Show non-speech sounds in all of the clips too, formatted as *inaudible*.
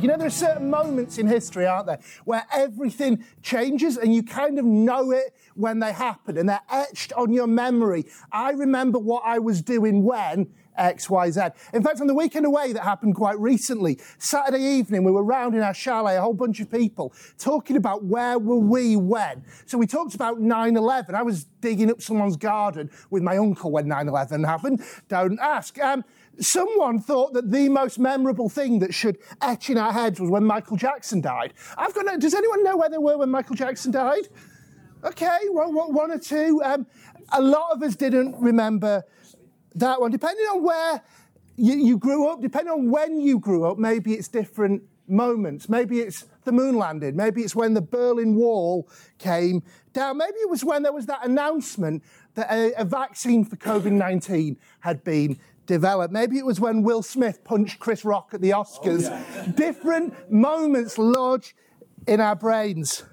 You know, there are certain moments in history, aren't there, where everything changes and you kind of know it when they happen and they're etched on your memory. I remember what I was doing when X, Y, Z. In fact, on the weekend away that happened quite recently, Saturday evening, we were round in our chalet, a whole bunch of people, talking about where were we when. So we talked about 9-11. I was digging up someone's garden with my uncle when 9-11 happened. Don't ask. Um, someone thought that the most memorable thing that should etch in our heads was when Michael Jackson died. I've got no, does anyone know where they were when Michael Jackson died? Okay, well, one or two. Um, a lot of us didn't remember that one. Depending on where you, you grew up, depending on when you grew up, maybe it's different moments. Maybe it's the moon landing. Maybe it's when the Berlin Wall came down. Maybe it was when there was that announcement that a, a vaccine for COVID 19 had been developed. Maybe it was when Will Smith punched Chris Rock at the Oscars. Oh, yeah. *laughs* Different moments lodge in our brains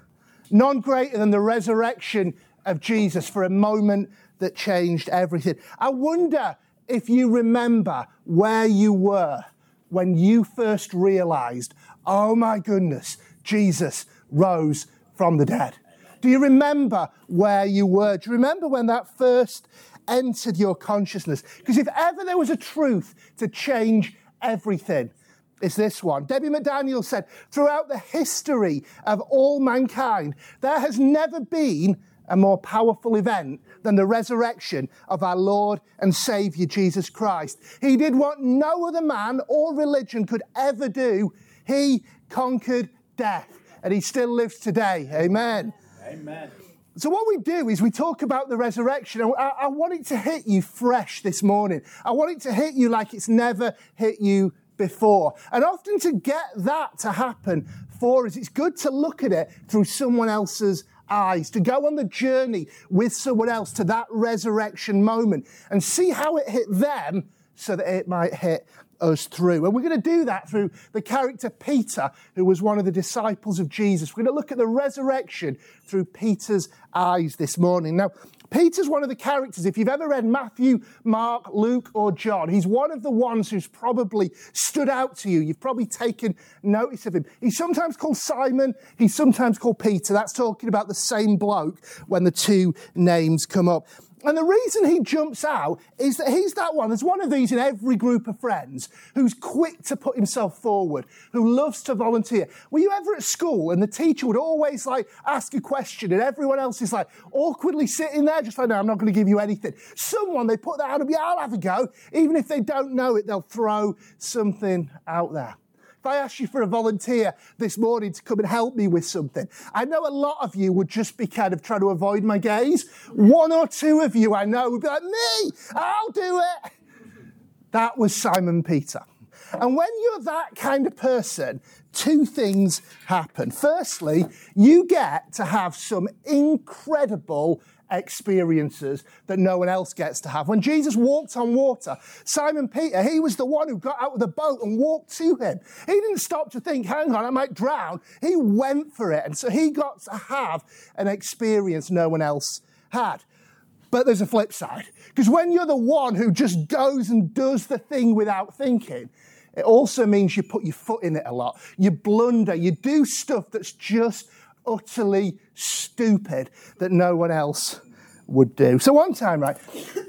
none greater than the resurrection of Jesus for a moment that changed everything. I wonder if you remember where you were when you first realized, oh my goodness, Jesus rose from the dead. Do you remember where you were? Do you remember when that first entered your consciousness? Because if ever there was a truth to change everything, is this one. Debbie McDaniel said, throughout the history of all mankind, there has never been a more powerful event than the resurrection of our Lord and Savior Jesus Christ. He did what no other man or religion could ever do. He conquered death and he still lives today. Amen. Amen. So, what we do is we talk about the resurrection. I, I want it to hit you fresh this morning. I want it to hit you like it's never hit you before. And often to get that to happen for us, it's good to look at it through someone else's eyes, to go on the journey with someone else to that resurrection moment and see how it hit them so that it might hit us through. And we're going to do that through the character Peter, who was one of the disciples of Jesus. We're going to look at the resurrection through Peter's eyes this morning. Now, Peter's one of the characters, if you've ever read Matthew, Mark, Luke, or John, he's one of the ones who's probably stood out to you. You've probably taken notice of him. He's sometimes called Simon, he's sometimes called Peter. That's talking about the same bloke when the two names come up. And the reason he jumps out is that he's that one. There's one of these in every group of friends who's quick to put himself forward, who loves to volunteer. Were you ever at school and the teacher would always like ask a question and everyone else is like awkwardly sitting there, just like, no, I'm not going to give you anything. Someone, they put that out of yeah, I'll have a go. Even if they don't know it, they'll throw something out there. If I asked you for a volunteer this morning to come and help me with something, I know a lot of you would just be kind of trying to avoid my gaze. One or two of you I know would be like, me, I'll do it. That was Simon Peter. And when you're that kind of person, two things happen. Firstly, you get to have some incredible experiences that no one else gets to have. When Jesus walked on water, Simon Peter, he was the one who got out of the boat and walked to him. He didn't stop to think, hang on, I might drown. He went for it. And so he got to have an experience no one else had. But there's a flip side. Because when you're the one who just goes and does the thing without thinking, it also means you put your foot in it a lot. You blunder. You do stuff that's just utterly stupid that no one else would do. So one time, right,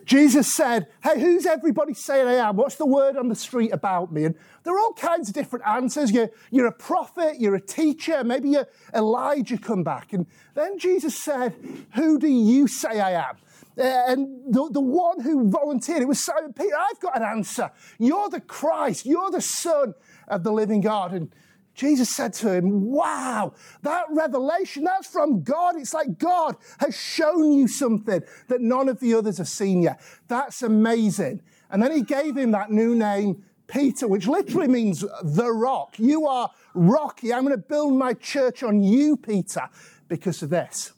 Jesus said, Hey, who's everybody saying I am? What's the word on the street about me? And there are all kinds of different answers. You're, you're a prophet, you're a teacher, maybe you're Elijah come back. And then Jesus said, Who do you say I am? Uh, and the, the one who volunteered, it was Simon Peter. I've got an answer. You're the Christ. You're the Son of the living God. And Jesus said to him, Wow, that revelation, that's from God. It's like God has shown you something that none of the others have seen yet. That's amazing. And then he gave him that new name, Peter, which literally means the rock. You are rocky. I'm going to build my church on you, Peter, because of this.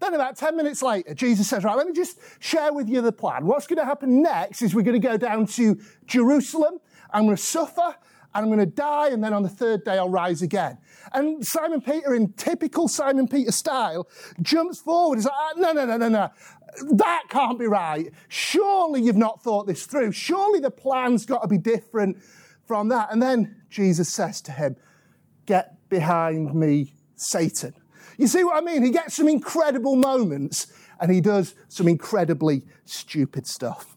Then, about 10 minutes later, Jesus says, Right, let me just share with you the plan. What's going to happen next is we're going to go down to Jerusalem. I'm going to suffer and I'm going to die, and then on the third day I'll rise again. And Simon Peter, in typical Simon Peter style, jumps forward. He's like, ah, no, no, no, no, no. That can't be right. Surely you've not thought this through. Surely the plan's got to be different from that. And then Jesus says to him, Get behind me, Satan. You see what I mean? He gets some incredible moments and he does some incredibly stupid stuff.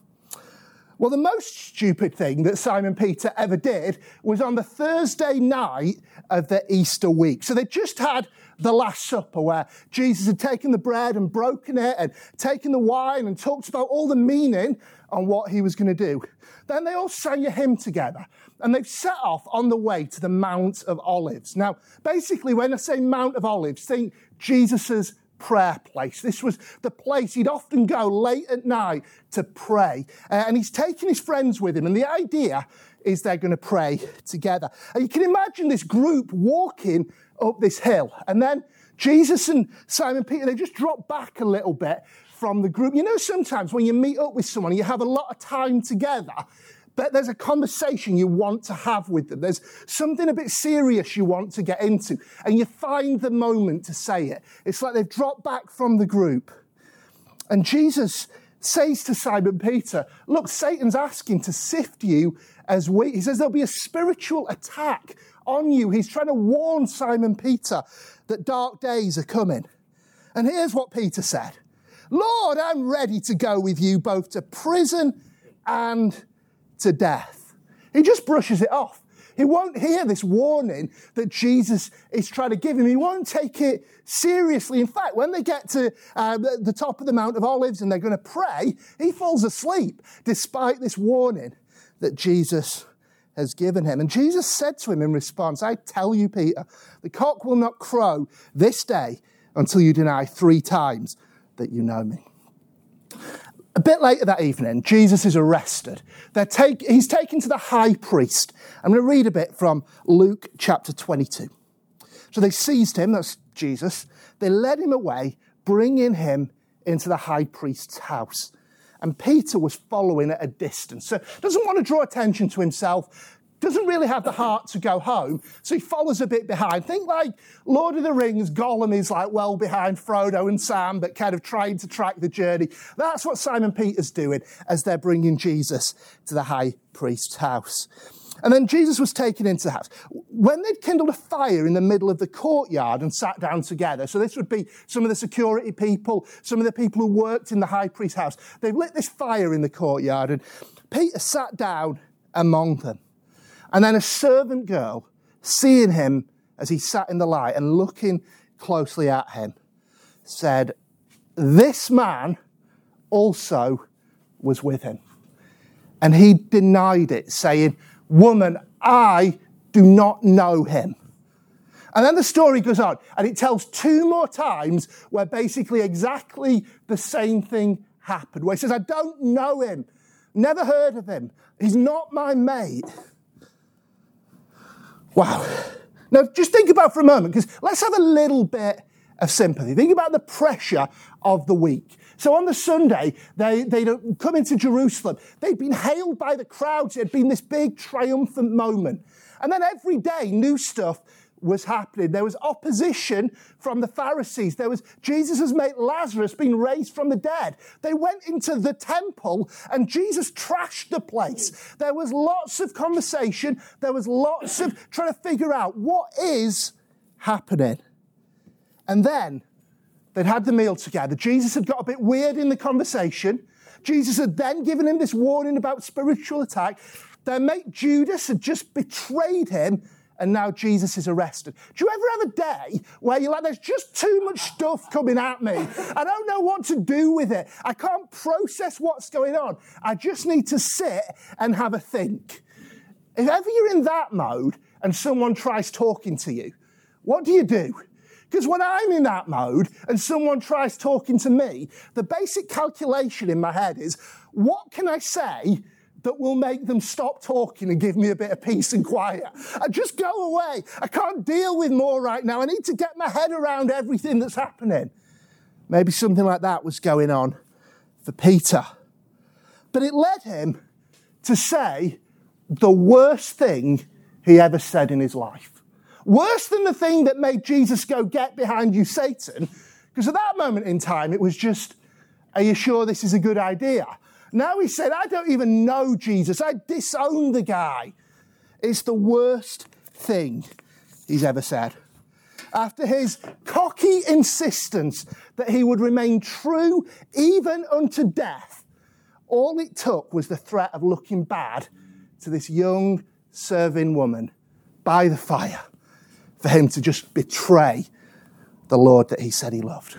Well, the most stupid thing that Simon Peter ever did was on the Thursday night of the Easter week. So they just had the Last Supper where Jesus had taken the bread and broken it and taken the wine and talked about all the meaning on what he was going to do. Then they all sang a hymn together and they've set off on the way to the Mount of Olives. Now, basically, when I say Mount of Olives, think Jesus's prayer place. This was the place he'd often go late at night to pray. Uh, and he's taking his friends with him. And the idea is they're going to pray together. And you can imagine this group walking up this hill. And then Jesus and Simon Peter, they just drop back a little bit from the group. You know, sometimes when you meet up with someone, you have a lot of time together but there's a conversation you want to have with them. There's something a bit serious you want to get into, and you find the moment to say it. It's like they've dropped back from the group. And Jesus says to Simon Peter, Look, Satan's asking to sift you as wheat. He says there'll be a spiritual attack on you. He's trying to warn Simon Peter that dark days are coming. And here's what Peter said Lord, I'm ready to go with you both to prison and to death. He just brushes it off. He won't hear this warning that Jesus is trying to give him. He won't take it seriously. In fact, when they get to uh, the, the top of the Mount of Olives and they're going to pray, he falls asleep despite this warning that Jesus has given him. And Jesus said to him in response, I tell you, Peter, the cock will not crow this day until you deny three times that you know me. A bit later that evening, Jesus is arrested. Take, he's taken to the high priest. I'm going to read a bit from Luke chapter 22. So they seized him, that's Jesus. They led him away, bringing him into the high priest's house. And Peter was following at a distance. So doesn't want to draw attention to himself, doesn't really have the heart to go home, so he follows a bit behind. Think like Lord of the Rings, Gollum is like well behind Frodo and Sam, but kind of trying to track the journey. That's what Simon Peter's doing as they're bringing Jesus to the high priest's house. And then Jesus was taken into the house. When they'd kindled a fire in the middle of the courtyard and sat down together, so this would be some of the security people, some of the people who worked in the high priest's house, they've lit this fire in the courtyard, and Peter sat down among them. And then a servant girl, seeing him as he sat in the light and looking closely at him, said, This man also was with him. And he denied it, saying, Woman, I do not know him. And then the story goes on, and it tells two more times where basically exactly the same thing happened, where he says, I don't know him, never heard of him, he's not my mate. Wow. Now, just think about for a moment, because let's have a little bit of sympathy. Think about the pressure of the week. So on the Sunday, they, they'd come into Jerusalem. They'd been hailed by the crowds. It had been this big triumphant moment. And then every day, new stuff was happening. There was opposition from the Pharisees. There was Jesus' mate Lazarus being raised from the dead. They went into the temple and Jesus trashed the place. There was lots of conversation. There was lots of trying to figure out what is happening. And then they'd had the meal together. Jesus had got a bit weird in the conversation. Jesus had then given him this warning about spiritual attack. Their mate Judas had just betrayed him and now Jesus is arrested. Do you ever have a day where you're like, there's just too much stuff coming at me? I don't know what to do with it. I can't process what's going on. I just need to sit and have a think. If ever you're in that mode and someone tries talking to you, what do you do? Because when I'm in that mode and someone tries talking to me, the basic calculation in my head is what can I say that will make them stop talking and give me a bit of peace and quiet. I just go away. I can't deal with more right now. I need to get my head around everything that's happening. Maybe something like that was going on for Peter. But it led him to say the worst thing he ever said in his life. Worse than the thing that made Jesus go, Get behind you, Satan. Because at that moment in time, it was just, Are you sure this is a good idea? Now he said, I don't even know Jesus. I disown the guy. It's the worst thing he's ever said. After his cocky insistence that he would remain true even unto death, all it took was the threat of looking bad to this young serving woman by the fire for him to just betray the Lord that he said he loved.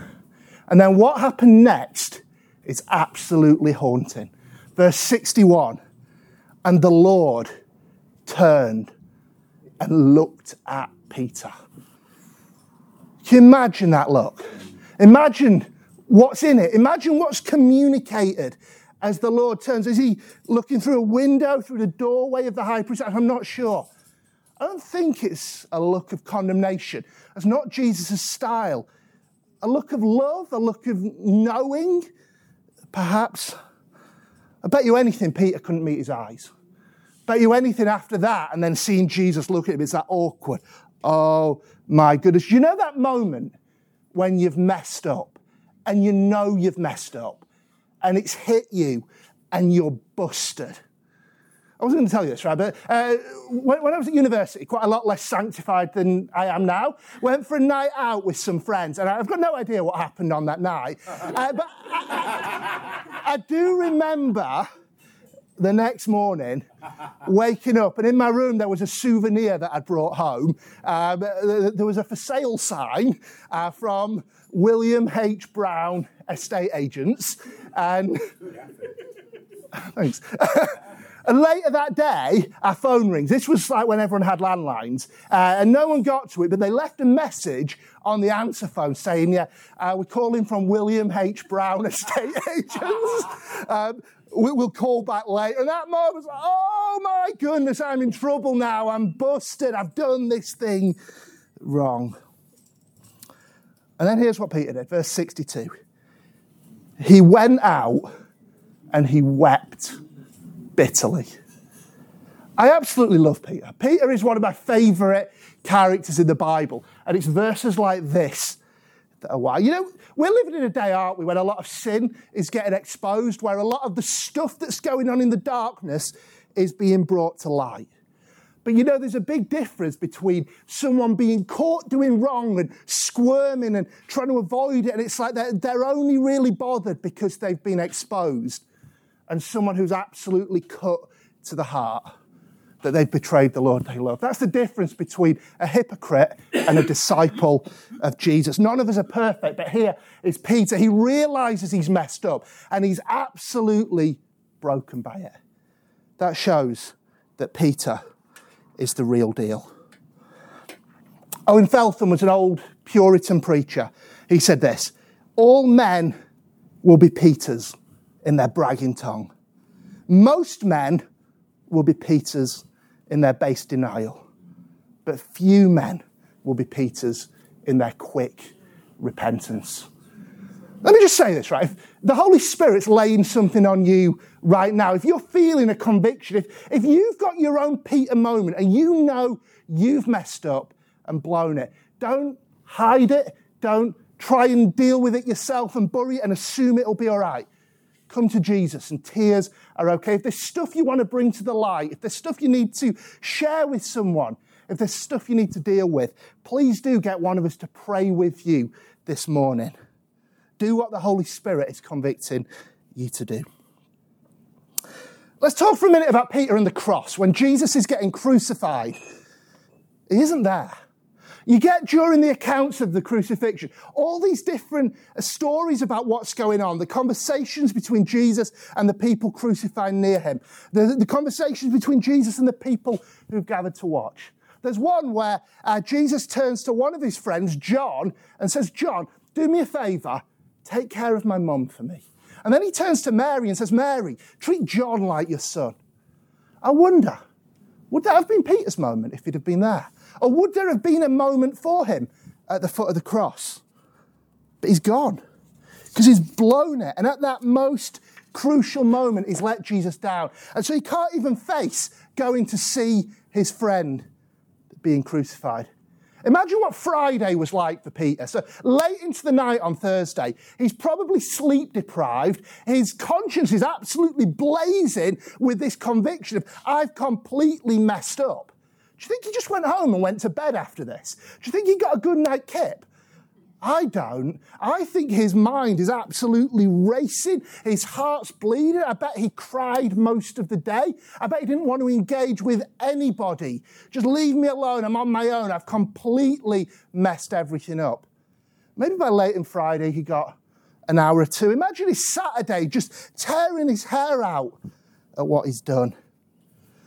And then what happened next is absolutely haunting. Verse 61 And the Lord turned and looked at Peter. Can you imagine that look? Imagine what's in it. Imagine what's communicated as the Lord turns. Is he looking through a window, through the doorway of the high priest? I'm not sure. I don't think it's a look of condemnation. That's not Jesus' style. A look of love, a look of knowing, perhaps. I bet you anything Peter couldn't meet his eyes. Bet you anything after that, and then seeing Jesus look at him, it's that awkward. Oh my goodness. You know that moment when you've messed up and you know you've messed up and it's hit you and you're busted. I wasn't going to tell you this, right? But uh, when, when, I was at university, quite a lot less sanctified than I am now, went for a night out with some friends, and I've got no idea what happened on that night. *laughs* Uh, but I, I, I do remember the next morning, waking up, and in my room there was a souvenir that I'd brought home. Um, there was a for sale sign uh, from William H. Brown Estate Agents, and *laughs* thanks. *laughs* and later that day, our phone rings. This was like when everyone had landlines, uh, and no one got to it, but they left a message on the answer phone saying, "Yeah, uh, we're calling from William H. Brown *laughs* Estate Agents." Um, we'll call back later. And that moment like, oh my goodness, I'm in trouble now. I'm busted. I've done this thing wrong. And then here's what Peter did, verse 62. He went out and he wept bitterly. I absolutely love Peter. Peter is one of my favourite characters in the Bible. And it's verses like this that are why. You know, we're living in a day, aren't we, when a lot of sin is getting exposed, where a lot of the stuff that's going on in the darkness is being brought to light. But you know, there's a big difference between someone being caught doing wrong and squirming and trying to avoid it, and it's like they're, they're only really bothered because they've been exposed, and someone who's absolutely cut to the heart that they've betrayed the Lord they love. That's the difference between a hypocrite and a disciple of Jesus. None of us are perfect, but here is Peter. He realizes he's messed up and he's absolutely broken by it. That shows that Peter is the real deal. Owen Feltham was an old Puritan preacher. He said this All men will be Peters in their bragging tongue. Most men will be Peters in their base denial, but few men will be Peters in their quick repentance. Let me just say this, right? The Holy Spirit's laying something on you right now, if you're feeling a conviction, if, if you've got your own Peter moment and you know you've messed up and blown it, don't hide it. Don't try and deal with it yourself and bury it and assume it'll be all right come to Jesus and tears are okay. If there's stuff you want to bring to the light, if there's stuff you need to share with someone, if there's stuff you need to deal with, please do get one of us to pray with you this morning. Do what the Holy Spirit is convicting you to do. Let's talk for a minute about Peter and the cross. When Jesus is getting crucified, he isn't there. You get during the accounts of the crucifixion all these different uh, stories about what's going on, the conversations between Jesus and the people crucified near him, the, the conversations between Jesus and the people who've gathered to watch. There's one where uh, Jesus turns to one of his friends, John, and says, John, do me a favor, take care of my mum for me. And then he turns to Mary and says, Mary, treat John like your son. I wonder, would that have been Peter's moment if he'd have been there? Or would there have been a moment for him at the foot of the cross? But he's gone. because he's blown it. And at that most crucial moment, he's let Jesus down. And so he can't even face going to see his friend being crucified. Imagine what Friday was like for Peter. So late into the night on Thursday, he's probably sleep deprived. His conscience is absolutely blazing with this conviction of, I've completely messed up. Do you think he just went home and went to bed after this? Do you think he got a good night kip? I don't. I think his mind is absolutely racing. His heart's bleeding. I bet he cried most of the day. I bet he didn't want to engage with anybody. Just leave me alone. I'm on my own. I've completely messed everything up. Maybe by late on Friday, he got an hour or two. Imagine his Saturday just tearing his hair out at what he's done.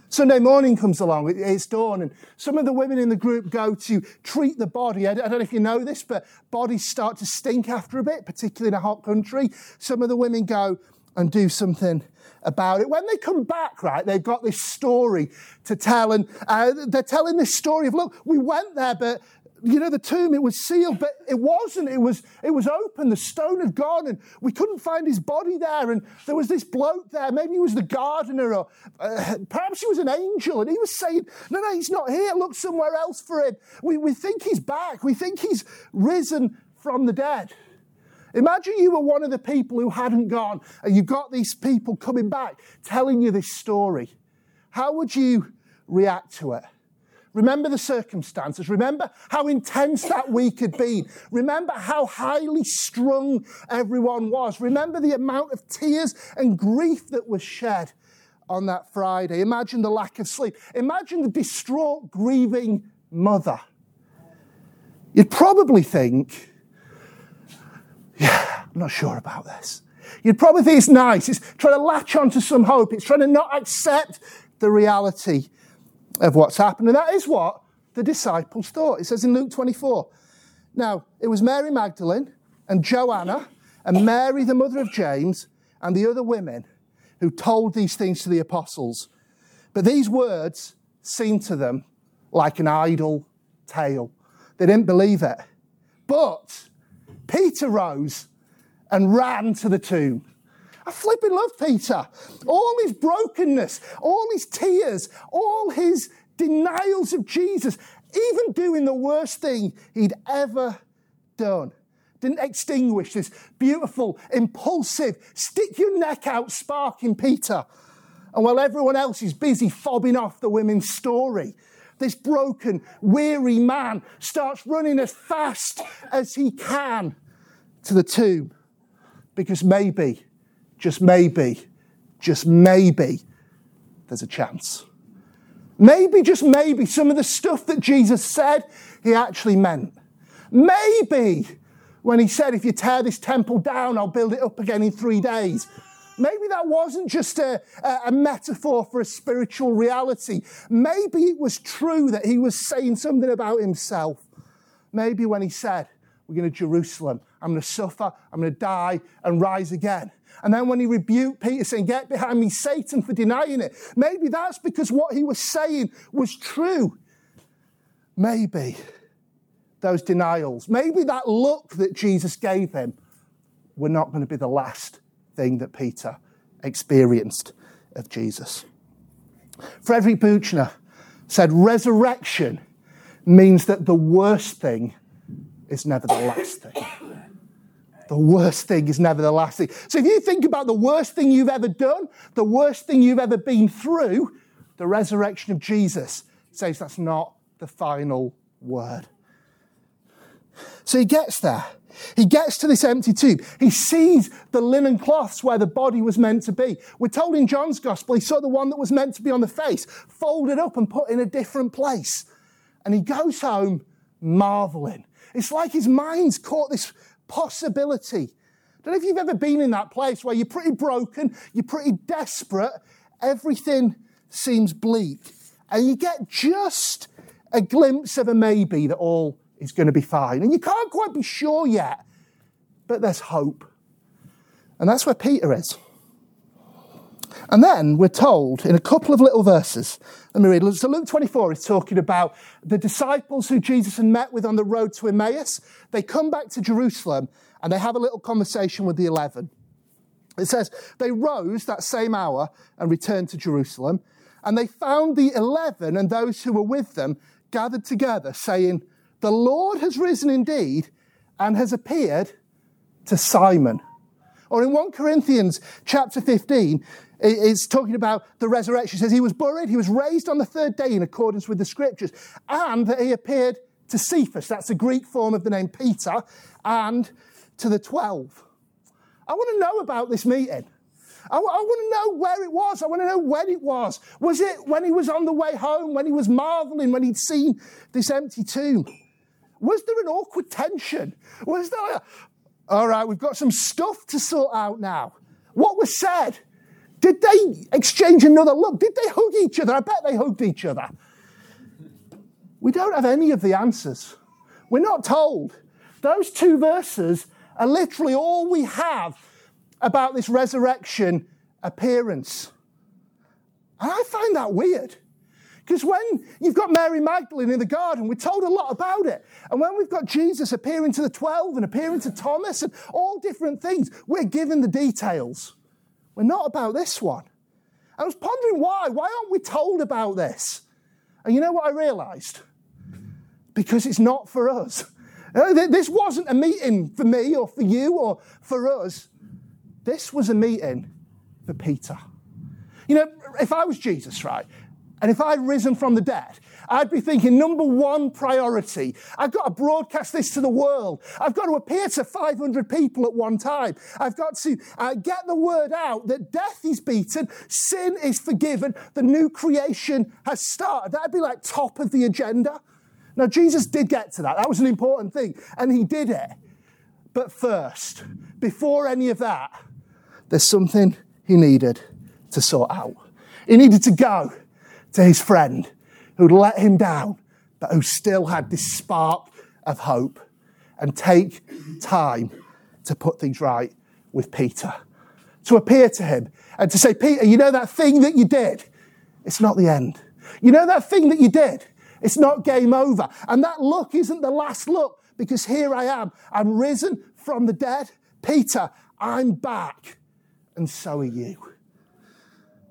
Sunday morning comes along, it's dawn, and some of the women in the group go to treat the body. I don't know if you know this, but bodies start to stink after a bit, particularly in a hot country. Some of the women go and do something about it. When they come back, right, they've got this story to tell, and uh, they're telling this story of, look, we went there, but you know, the tomb, it was sealed, but it wasn't. It was, it was open. The stone had gone and we couldn't find his body there. And there was this bloke there. Maybe he was the gardener or uh, perhaps he was an angel. And he was saying, no, no, he's not here. Look somewhere else for him. We, we think he's back. We think he's risen from the dead. Imagine you were one of the people who hadn't gone and you've got these people coming back telling you this story. How would you react to it? Remember the circumstances. Remember how intense that week had been. Remember how highly strung everyone was. Remember the amount of tears and grief that was shed on that Friday. Imagine the lack of sleep. Imagine the distraught, grieving mother. You'd probably think, yeah, I'm not sure about this. You'd probably think it's nice. It's trying to latch onto some hope. It's trying to not accept the reality of what's happened. And that is what the disciples thought. It says in Luke 24. Now, it was Mary Magdalene and Joanna and Mary, the mother of James, and the other women who told these things to the apostles. But these words seemed to them like an idle tale. They didn't believe it. But Peter rose and ran to the tomb. I flipping love Peter. All his brokenness, all his tears, all his denials of Jesus, even doing the worst thing he'd ever done, didn't extinguish this beautiful, impulsive, stick your neck out spark in Peter. And while everyone else is busy fobbing off the women's story, this broken, weary man starts running as fast as he can to the tomb because maybe just maybe, just maybe, there's a chance. Maybe, just maybe, some of the stuff that Jesus said, he actually meant. Maybe when he said, if you tear this temple down, I'll build it up again in three days. Maybe that wasn't just a, a, metaphor for a spiritual reality. Maybe it was true that he was saying something about himself. Maybe when he said, We're going to Jerusalem, I'm going to suffer, I'm going to die and rise again. And then when he rebuked Peter, saying, Get behind me, Satan, for denying it, maybe that's because what he was saying was true. Maybe those denials, maybe that look that Jesus gave him were not going to be the last thing that Peter experienced of Jesus. Frederick Buechner said, Resurrection means that the worst thing is never the last thing. The worst thing is never the last thing. So if you think about the worst thing you've ever done, the worst thing you've ever been through, the resurrection of Jesus says that's not the final word. So he gets there. He gets to this empty tomb. He sees the linen cloths where the body was meant to be. We're told in John's gospel he saw the one that was meant to be on the face folded up and put in a different place. And he goes home marveling. It's like his mind's caught this possibility. I don't know if you've ever been in that place where you're pretty broken, you're pretty desperate, everything seems bleak, and you get just a glimpse of a maybe that all is going to be fine. And you can't quite be sure yet, but there's hope. And that's where Peter is. And then we're told in a couple of little verses, let me read. So Luke 24 is talking about the disciples who Jesus had met with on the road to Emmaus. They come back to Jerusalem and they have a little conversation with the eleven. It says, they rose that same hour and returned to Jerusalem, and they found the eleven and those who were with them gathered together, saying, The Lord has risen indeed and has appeared to Simon. Or in 1 Corinthians chapter 15, it's talking about the resurrection. It says he was buried, he was raised on the third day in accordance with the scriptures, and that he appeared to Cephas. That's the Greek form of the name Peter, and to the 12. I want to know about this meeting. I, I want to know where it was. I want to know when it was. Was it when he was on the way home, when he was marveling, when he'd seen this empty tomb? Was there an awkward tension? Was there, all right, we've got some stuff to sort out now. What was said? Did they exchange another look? Did they hug each other? I bet they hugged each other. We don't have any of the answers. We're not told. Those two verses are literally all we have about this resurrection appearance. And I find that weird. Because when you've got Mary Magdalene in the garden, we're told a lot about it. And when we've got Jesus appearing to the 12 and appearing to Thomas and all different things, we're given the details. We're not about this one. I was pondering why. Why aren't we told about this? And you know what I realized? Because it's not for us. Uh, this wasn't a meeting for me or for you or for us. This was a meeting for Peter. You know, if I was Jesus, right, and if I'd risen from the dead, I'd be thinking, number one priority, I've got to broadcast this to the world. I've got to appear to 500 people at one time. I've got to uh, get the word out that death is beaten, sin is forgiven, the new creation has started. That'd be like top of the agenda. Now, Jesus did get to that. That was an important thing, and he did it. But first, before any of that, there's something he needed to sort out. He needed to go to his friend who'd let him down, but who still had this spark of hope, and take time to put things right with Peter. To appear to him and to say, Peter, you know that thing that you did? It's not the end. You know that thing that you did? It's not game over. And that look isn't the last look because here I am. I'm risen from the dead. Peter, I'm back. And so are you.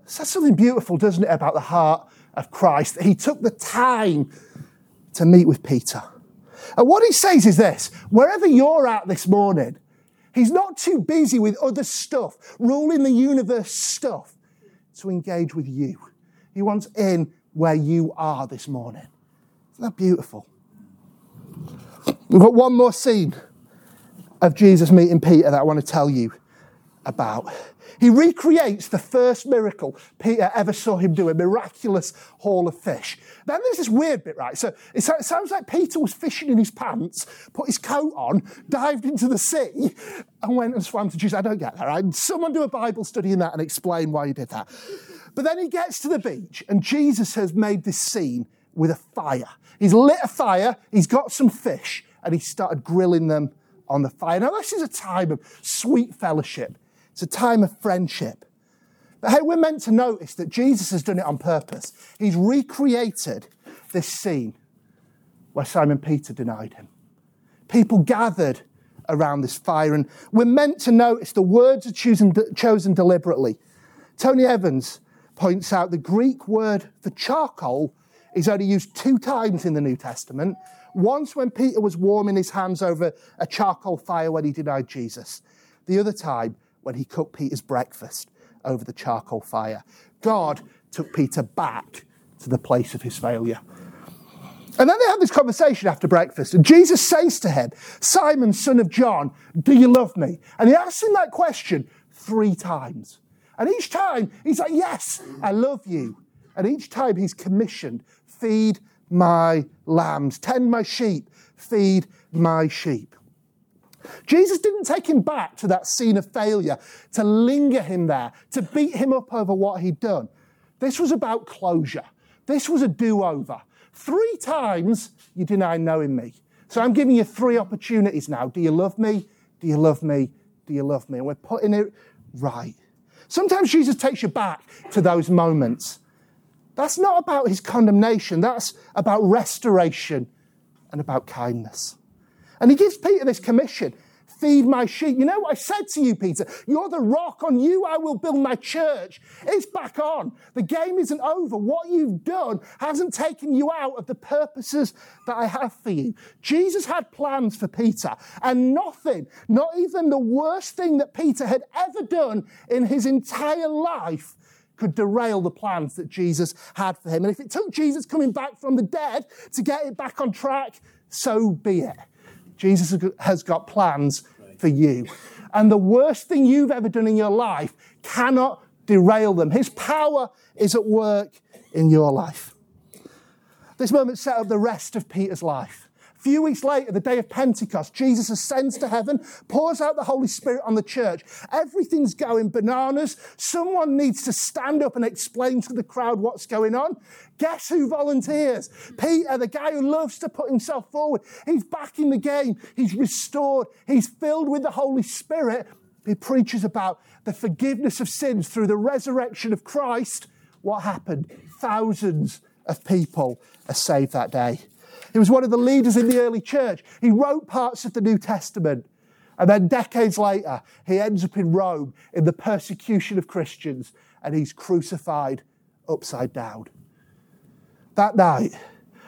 Says something beautiful, doesn't it, about the heart of Christ? He took the time to meet with Peter. And what he says is this wherever you're at this morning, he's not too busy with other stuff, ruling the universe stuff, to engage with you. He wants in where you are this morning. Isn't that beautiful? We've got one more scene of Jesus meeting Peter that I want to tell you about. He recreates the first miracle Peter ever saw him do, a miraculous haul of fish. Then there's this weird bit, right? So it sounds like Peter was fishing in his pants, put his coat on, dived into the sea, and went and swam to Jesus. I don't get that, right? Someone do a Bible study in that and explain why he did that. But then he gets to the beach, and Jesus has made this scene with a fire. He's lit a fire, he's got some fish, and he started grilling them on the fire. Now, this is a time of sweet fellowship. It's a time of friendship. But hey, we're meant to notice that Jesus has done it on purpose. He's recreated this scene where Simon Peter denied him. People gathered around this fire, and we're meant to notice the words are chosen, chosen deliberately. Tony Evans points out the Greek word for charcoal is only used two times in the New Testament. Once when Peter was warming his hands over a charcoal fire when he denied Jesus. The other time when he cooked Peter's breakfast over the charcoal fire. God took Peter back to the place of his failure. And then they have this conversation after breakfast, and Jesus says to him, Simon, son of John, do you love me? And he asks him that question three times. And each time he's like, Yes, I love you. And each time he's commissioned, feed my lambs, tend my sheep, feed my sheep. Jesus didn't take him back to that scene of failure, to linger him there, to beat him up over what he'd done. This was about closure. This was a do over. Three times you deny knowing me. So I'm giving you three opportunities now. Do you love me? Do you love me? Do you love me? And we're putting it right. Sometimes Jesus takes you back to those moments. That's not about his condemnation, that's about restoration and about kindness. And he gives Peter this commission feed my sheep. You know what I said to you, Peter? You're the rock. On you I will build my church. It's back on. The game isn't over. What you've done hasn't taken you out of the purposes that I have for you. Jesus had plans for Peter, and nothing, not even the worst thing that Peter had ever done in his entire life, could derail the plans that Jesus had for him. And if it took Jesus coming back from the dead to get it back on track, so be it. Jesus has got plans for you. And the worst thing you've ever done in your life cannot derail them. His power is at work in your life. This moment set up the rest of Peter's life few weeks later, the day of Pentecost, Jesus ascends to heaven, pours out the Holy Spirit on the church. Everything's going bananas. Someone needs to stand up and explain to the crowd what's going on. Guess who volunteers? Peter, the guy who loves to put himself forward. He's back in the game. He's restored. He's filled with the Holy Spirit. He preaches about the forgiveness of sins through the resurrection of Christ. What happened? Thousands of people are saved that day. He was one of the leaders in the early church. He wrote parts of the New Testament. And then decades later, he ends up in Rome in the persecution of Christians and he's crucified upside down. That night,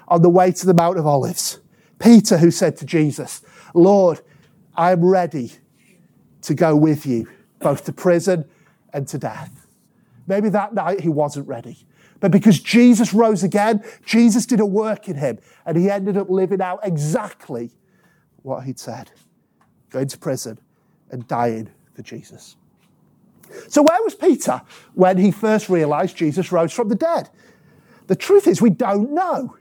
on the way to the Mount of Olives, Peter, who said to Jesus, Lord, I am ready to go with you, both to prison and to death. Maybe that night he wasn't ready. But because Jesus rose again, Jesus did a work in him, and he ended up living out exactly what he'd said going to prison and dying for Jesus. So, where was Peter when he first realized Jesus rose from the dead? The truth is, we don't know,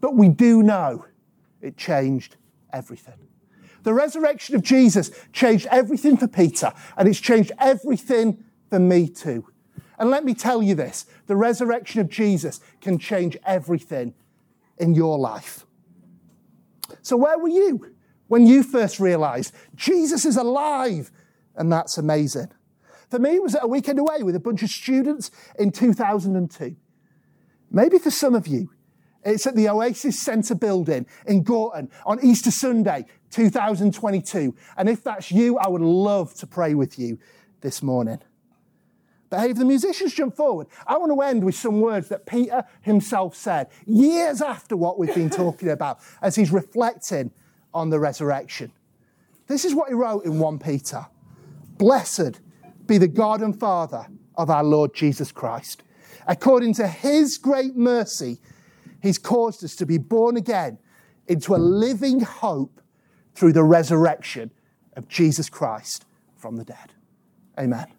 but we do know it changed everything. The resurrection of Jesus changed everything for Peter, and it's changed everything for me too. And let me tell you this the resurrection of Jesus can change everything in your life. So, where were you when you first realized Jesus is alive? And that's amazing. For me, it was at a weekend away with a bunch of students in 2002. Maybe for some of you, it's at the Oasis Centre building in Gorton on Easter Sunday, 2022. And if that's you, I would love to pray with you this morning behave. The musicians jump forward. I want to end with some words that Peter himself said years after what we've been talking *laughs* about as he's reflecting on the resurrection. This is what he wrote in 1 Peter Blessed be the God and Father of our Lord Jesus Christ. According to his great mercy, he's caused us to be born again into a living hope through the resurrection of Jesus Christ from the dead. Amen.